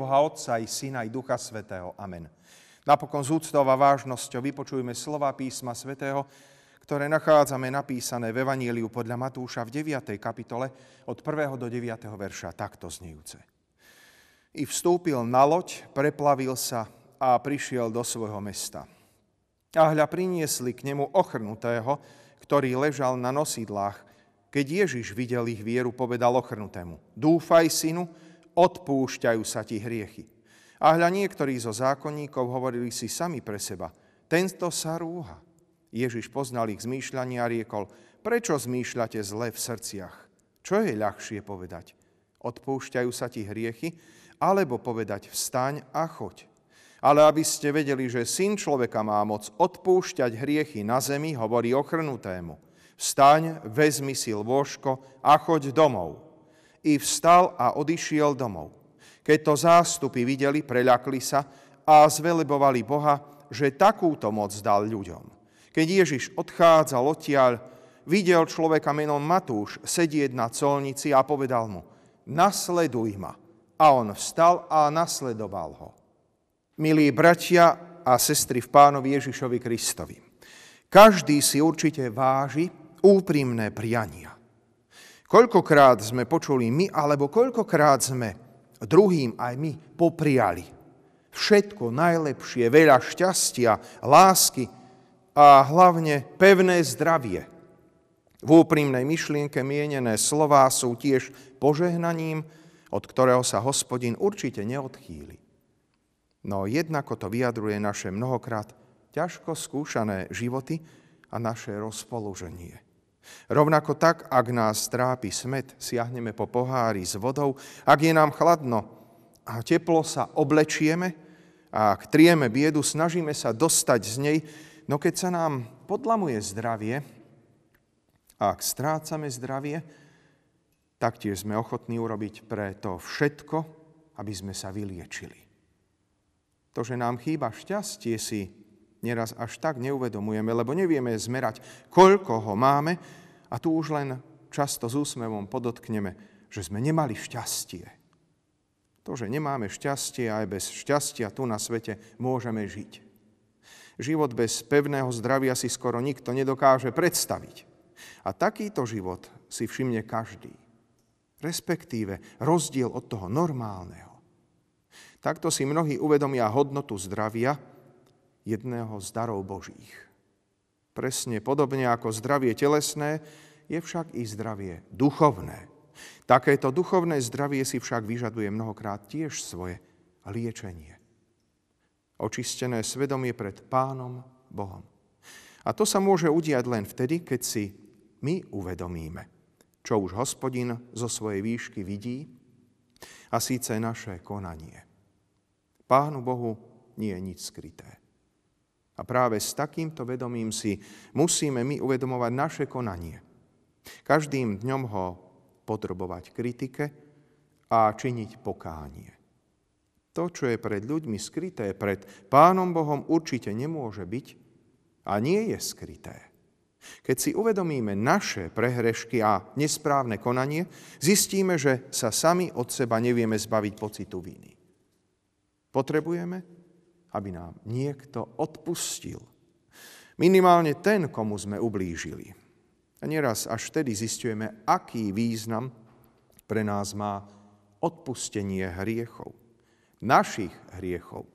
Boha Otca i Syna i Ducha Svetého. Amen. Napokon z úctou a vážnosťou vypočujme slova písma Svetého, ktoré nachádzame napísané v Evaníliu podľa Matúša v 9. kapitole od 1. do 9. verša takto znejúce. I vstúpil na loď, preplavil sa a prišiel do svojho mesta. A hľa priniesli k nemu ochrnutého, ktorý ležal na nosidlách. Keď Ježiš videl ich vieru, povedal ochrnutému, dúfaj, synu, odpúšťajú sa ti hriechy. A hľa niektorí zo zákonníkov hovorili si sami pre seba, tento sa rúha. Ježiš poznal ich zmýšľanie a riekol, prečo zmýšľate zle v srdciach? Čo je ľahšie povedať? Odpúšťajú sa ti hriechy, alebo povedať vstaň a choď. Ale aby ste vedeli, že syn človeka má moc odpúšťať hriechy na zemi, hovorí ochrnutému. Vstaň, vezmi si lôžko a choď domov. I vstal a odišiel domov. Keď to zástupy videli, preľakli sa a zvelebovali Boha, že takúto moc dal ľuďom. Keď Ježiš odchádzal odtiaľ, videl človeka menom Matúš sedieť na colnici a povedal mu, nasleduj ma. A on vstal a nasledoval ho. Milí bratia a sestry v pánovi Ježišovi Kristovi, každý si určite váži úprimné priania. Koľkokrát sme počuli my, alebo koľkokrát sme druhým aj my popriali všetko najlepšie, veľa šťastia, lásky, a hlavne pevné zdravie. V úprimnej myšlienke mienené slová sú tiež požehnaním, od ktorého sa hospodin určite neodchýli. No jednako to vyjadruje naše mnohokrát ťažko skúšané životy a naše rozpoloženie. Rovnako tak, ak nás trápi smet, siahneme po pohári s vodou, ak je nám chladno a teplo sa oblečieme a ak trieme biedu, snažíme sa dostať z nej, No keď sa nám podlamuje zdravie, a ak strácame zdravie, taktiež sme ochotní urobiť pre to všetko, aby sme sa vyliečili. To, že nám chýba šťastie, si neraz až tak neuvedomujeme, lebo nevieme zmerať, koľko ho máme a tu už len často s úsmevom podotkneme, že sme nemali šťastie. To, že nemáme šťastie, aj bez šťastia tu na svete môžeme žiť. Život bez pevného zdravia si skoro nikto nedokáže predstaviť. A takýto život si všimne každý. Respektíve rozdiel od toho normálneho. Takto si mnohí uvedomia hodnotu zdravia jedného z darov Božích. Presne podobne ako zdravie telesné, je však i zdravie duchovné. Takéto duchovné zdravie si však vyžaduje mnohokrát tiež svoje liečenie očistené svedomie pred Pánom Bohom. A to sa môže udiať len vtedy, keď si my uvedomíme, čo už hospodin zo svojej výšky vidí, a síce naše konanie. Pánu Bohu nie je nič skryté. A práve s takýmto vedomím si musíme my uvedomovať naše konanie. Každým dňom ho podrobovať kritike a činiť pokánie. To, čo je pred ľuďmi skryté, pred Pánom Bohom určite nemôže byť a nie je skryté. Keď si uvedomíme naše prehrešky a nesprávne konanie, zistíme, že sa sami od seba nevieme zbaviť pocitu viny. Potrebujeme, aby nám niekto odpustil. Minimálne ten, komu sme ublížili. A nieraz až vtedy zistujeme, aký význam pre nás má odpustenie hriechov našich hriechov.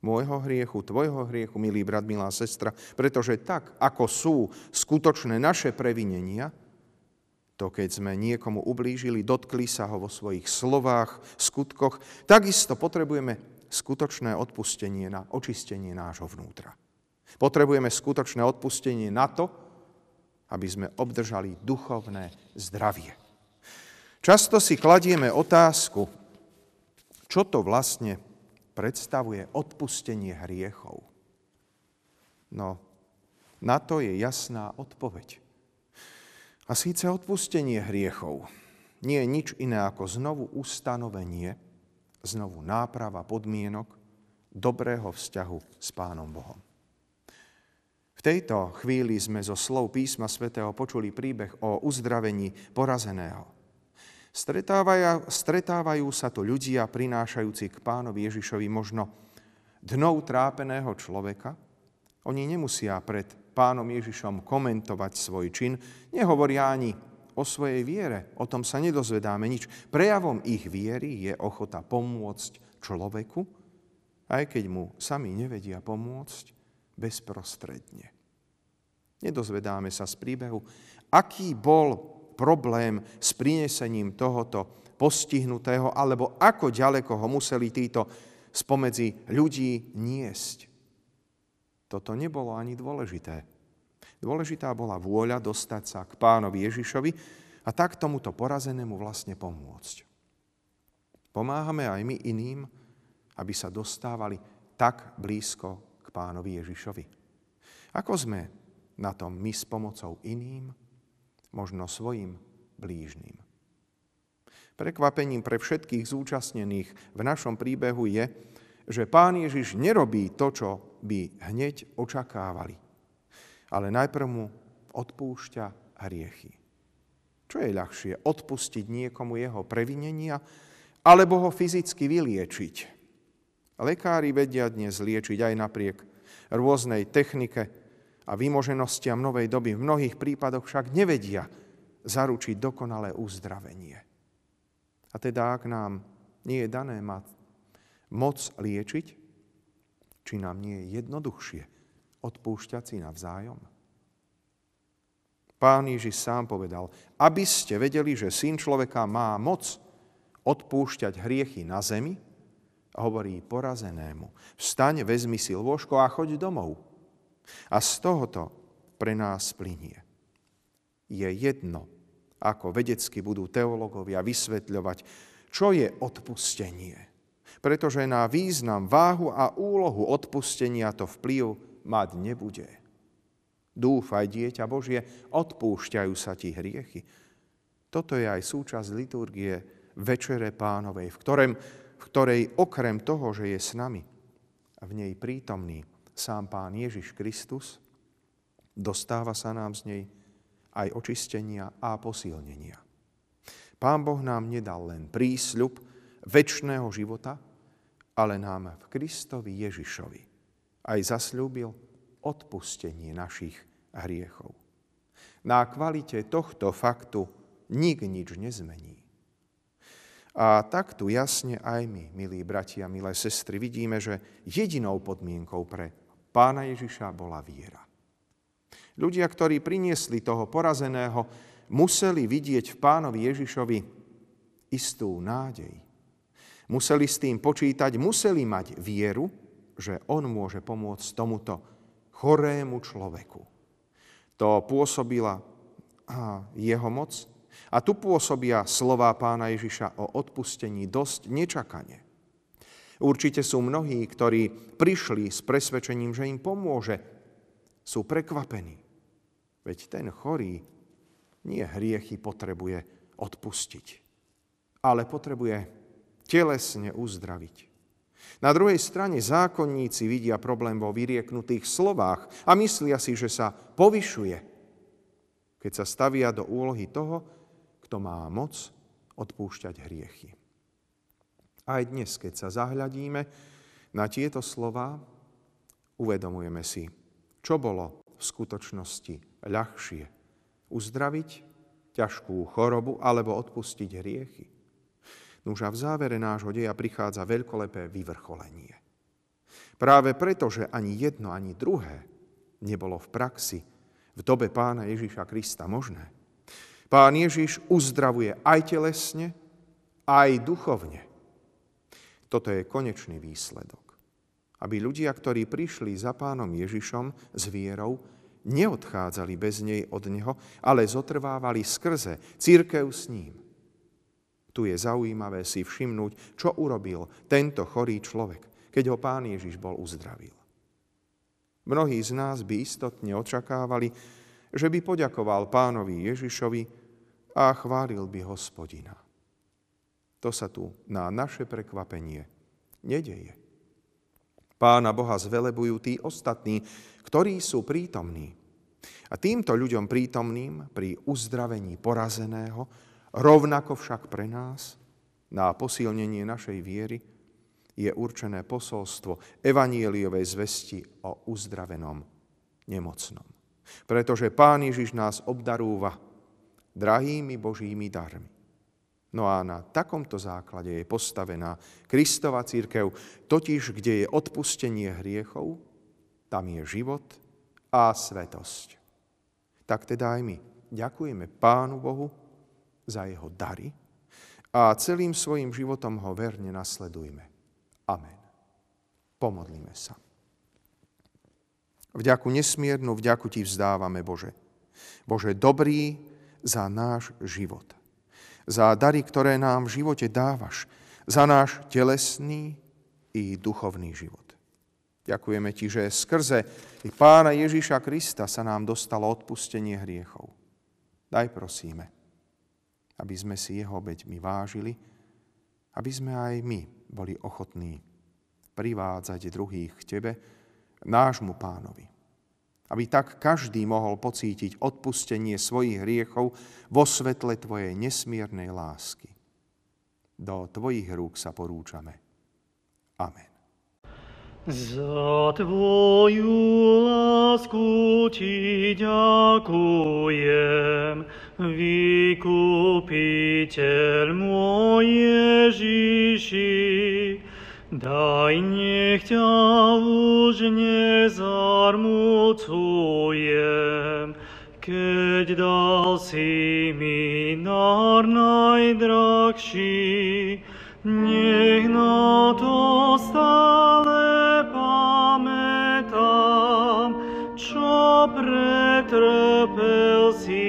Môjho hriechu, tvojho hriechu, milý brat, milá sestra, pretože tak, ako sú skutočné naše previnenia, to keď sme niekomu ublížili, dotkli sa ho vo svojich slovách, skutkoch, takisto potrebujeme skutočné odpustenie na očistenie nášho vnútra. Potrebujeme skutočné odpustenie na to, aby sme obdržali duchovné zdravie. Často si kladieme otázku, čo to vlastne predstavuje odpustenie hriechov? No, na to je jasná odpoveď. A síce odpustenie hriechov nie je nič iné ako znovu ustanovenie, znovu náprava podmienok dobrého vzťahu s Pánom Bohom. V tejto chvíli sme zo slov písma svätého počuli príbeh o uzdravení porazeného. Stretávajú, stretávajú sa tu ľudia prinášajúci k pánovi Ježišovi možno dnou trápeného človeka. Oni nemusia pred pánom Ježišom komentovať svoj čin, nehovoria ani o svojej viere, o tom sa nedozvedáme nič. Prejavom ich viery je ochota pomôcť človeku, aj keď mu sami nevedia pomôcť bezprostredne. Nedozvedáme sa z príbehu, aký bol problém s prinesením tohoto postihnutého, alebo ako ďaleko ho museli títo spomedzi ľudí niesť. Toto nebolo ani dôležité. Dôležitá bola vôľa dostať sa k pánovi Ježišovi a tak tomuto porazenému vlastne pomôcť. Pomáhame aj my iným, aby sa dostávali tak blízko k pánovi Ježišovi. Ako sme na tom my s pomocou iným? možno svojim blížnym. Prekvapením pre všetkých zúčastnených v našom príbehu je, že pán Ježiš nerobí to, čo by hneď očakávali, ale najprv mu odpúšťa hriechy. Čo je ľahšie, odpustiť niekomu jeho previnenia alebo ho fyzicky vyliečiť? Lekári vedia dnes liečiť aj napriek rôznej technike, a vymoženostiam novej doby v mnohých prípadoch však nevedia zaručiť dokonalé uzdravenie. A teda, ak nám nie je dané mať moc liečiť, či nám nie je jednoduchšie odpúšťať si navzájom? Pán Ježiš sám povedal, aby ste vedeli, že syn človeka má moc odpúšťať hriechy na zemi, hovorí porazenému, vstaň, vezmi si lôžko a choď domov. A z tohoto pre nás plinie. Je jedno, ako vedecky budú teológovia vysvetľovať, čo je odpustenie. Pretože na význam, váhu a úlohu odpustenia to vplyv mať nebude. Dúfaj, dieťa Božie, odpúšťajú sa ti hriechy. Toto je aj súčasť liturgie Večere pánovej, v, ktorém, v ktorej okrem toho, že je s nami, v nej prítomný, sám Pán Ježiš Kristus, dostáva sa nám z nej aj očistenia a posilnenia. Pán Boh nám nedal len prísľub väčšného života, ale nám v Kristovi Ježišovi aj zasľúbil odpustenie našich hriechov. Na kvalite tohto faktu nik nič nezmení. A tak tu jasne aj my, milí bratia, milé sestry, vidíme, že jedinou podmienkou pre pána Ježiša bola viera. Ľudia, ktorí priniesli toho porazeného, museli vidieť v pánovi Ježišovi istú nádej. Museli s tým počítať, museli mať vieru, že on môže pomôcť tomuto chorému človeku. To pôsobila jeho moc a tu pôsobia slová pána Ježiša o odpustení dosť nečakane. Určite sú mnohí, ktorí prišli s presvedčením, že im pomôže. Sú prekvapení. Veď ten chorý nie hriechy potrebuje odpustiť, ale potrebuje telesne uzdraviť. Na druhej strane zákonníci vidia problém vo vyrieknutých slovách a myslia si, že sa povyšuje, keď sa stavia do úlohy toho, kto má moc odpúšťať hriechy. Aj dnes, keď sa zahľadíme na tieto slova, uvedomujeme si, čo bolo v skutočnosti ľahšie. Uzdraviť ťažkú chorobu alebo odpustiť hriechy. Nuž a v závere nášho deja prichádza veľkolepé vyvrcholenie. Práve preto, že ani jedno, ani druhé nebolo v praxi v dobe pána Ježiša Krista možné. Pán Ježiš uzdravuje aj telesne, aj duchovne. Toto je konečný výsledok. Aby ľudia, ktorí prišli za pánom Ježišom s vierou, neodchádzali bez nej od neho, ale zotrvávali skrze církev s ním. Tu je zaujímavé si všimnúť, čo urobil tento chorý človek, keď ho pán Ježiš bol uzdravil. Mnohí z nás by istotne očakávali, že by poďakoval pánovi Ježišovi a chválil by hospodina. To sa tu na naše prekvapenie nedeje. Pána Boha zvelebujú tí ostatní, ktorí sú prítomní. A týmto ľuďom prítomným pri uzdravení porazeného Rovnako však pre nás, na posilnenie našej viery, je určené posolstvo evanieliovej zvesti o uzdravenom nemocnom. Pretože Pán Ježiš nás obdarúva drahými Božími darmi. No a na takomto základe je postavená Kristova církev, totiž kde je odpustenie hriechov, tam je život a svetosť. Tak teda aj my ďakujeme Pánu Bohu za jeho dary a celým svojim životom ho verne nasledujme. Amen. Pomodlíme sa. Vďaku nesmiernu, vďaku Ti vzdávame, Bože. Bože, dobrý za náš život. Za dary, ktoré nám v živote dávaš. Za náš telesný i duchovný život. Ďakujeme Ti, že skrze i Pána Ježíša Krista sa nám dostalo odpustenie hriechov. Daj prosíme, aby sme si Jeho obeďmi vážili, aby sme aj my boli ochotní privádzať druhých k Tebe, nášmu pánovi. Aby tak každý mohol pocítiť odpustenie svojich hriechov vo svetle Tvojej nesmiernej lásky. Do Tvojich rúk sa porúčame. Amen. Za Tvoju lásku Ti ďakujem, Vykupiteľ môj Ježiši, Daj nech ťa už nezarmucujem, keď dal si mi dar najdrahší, nech na to pretrpel si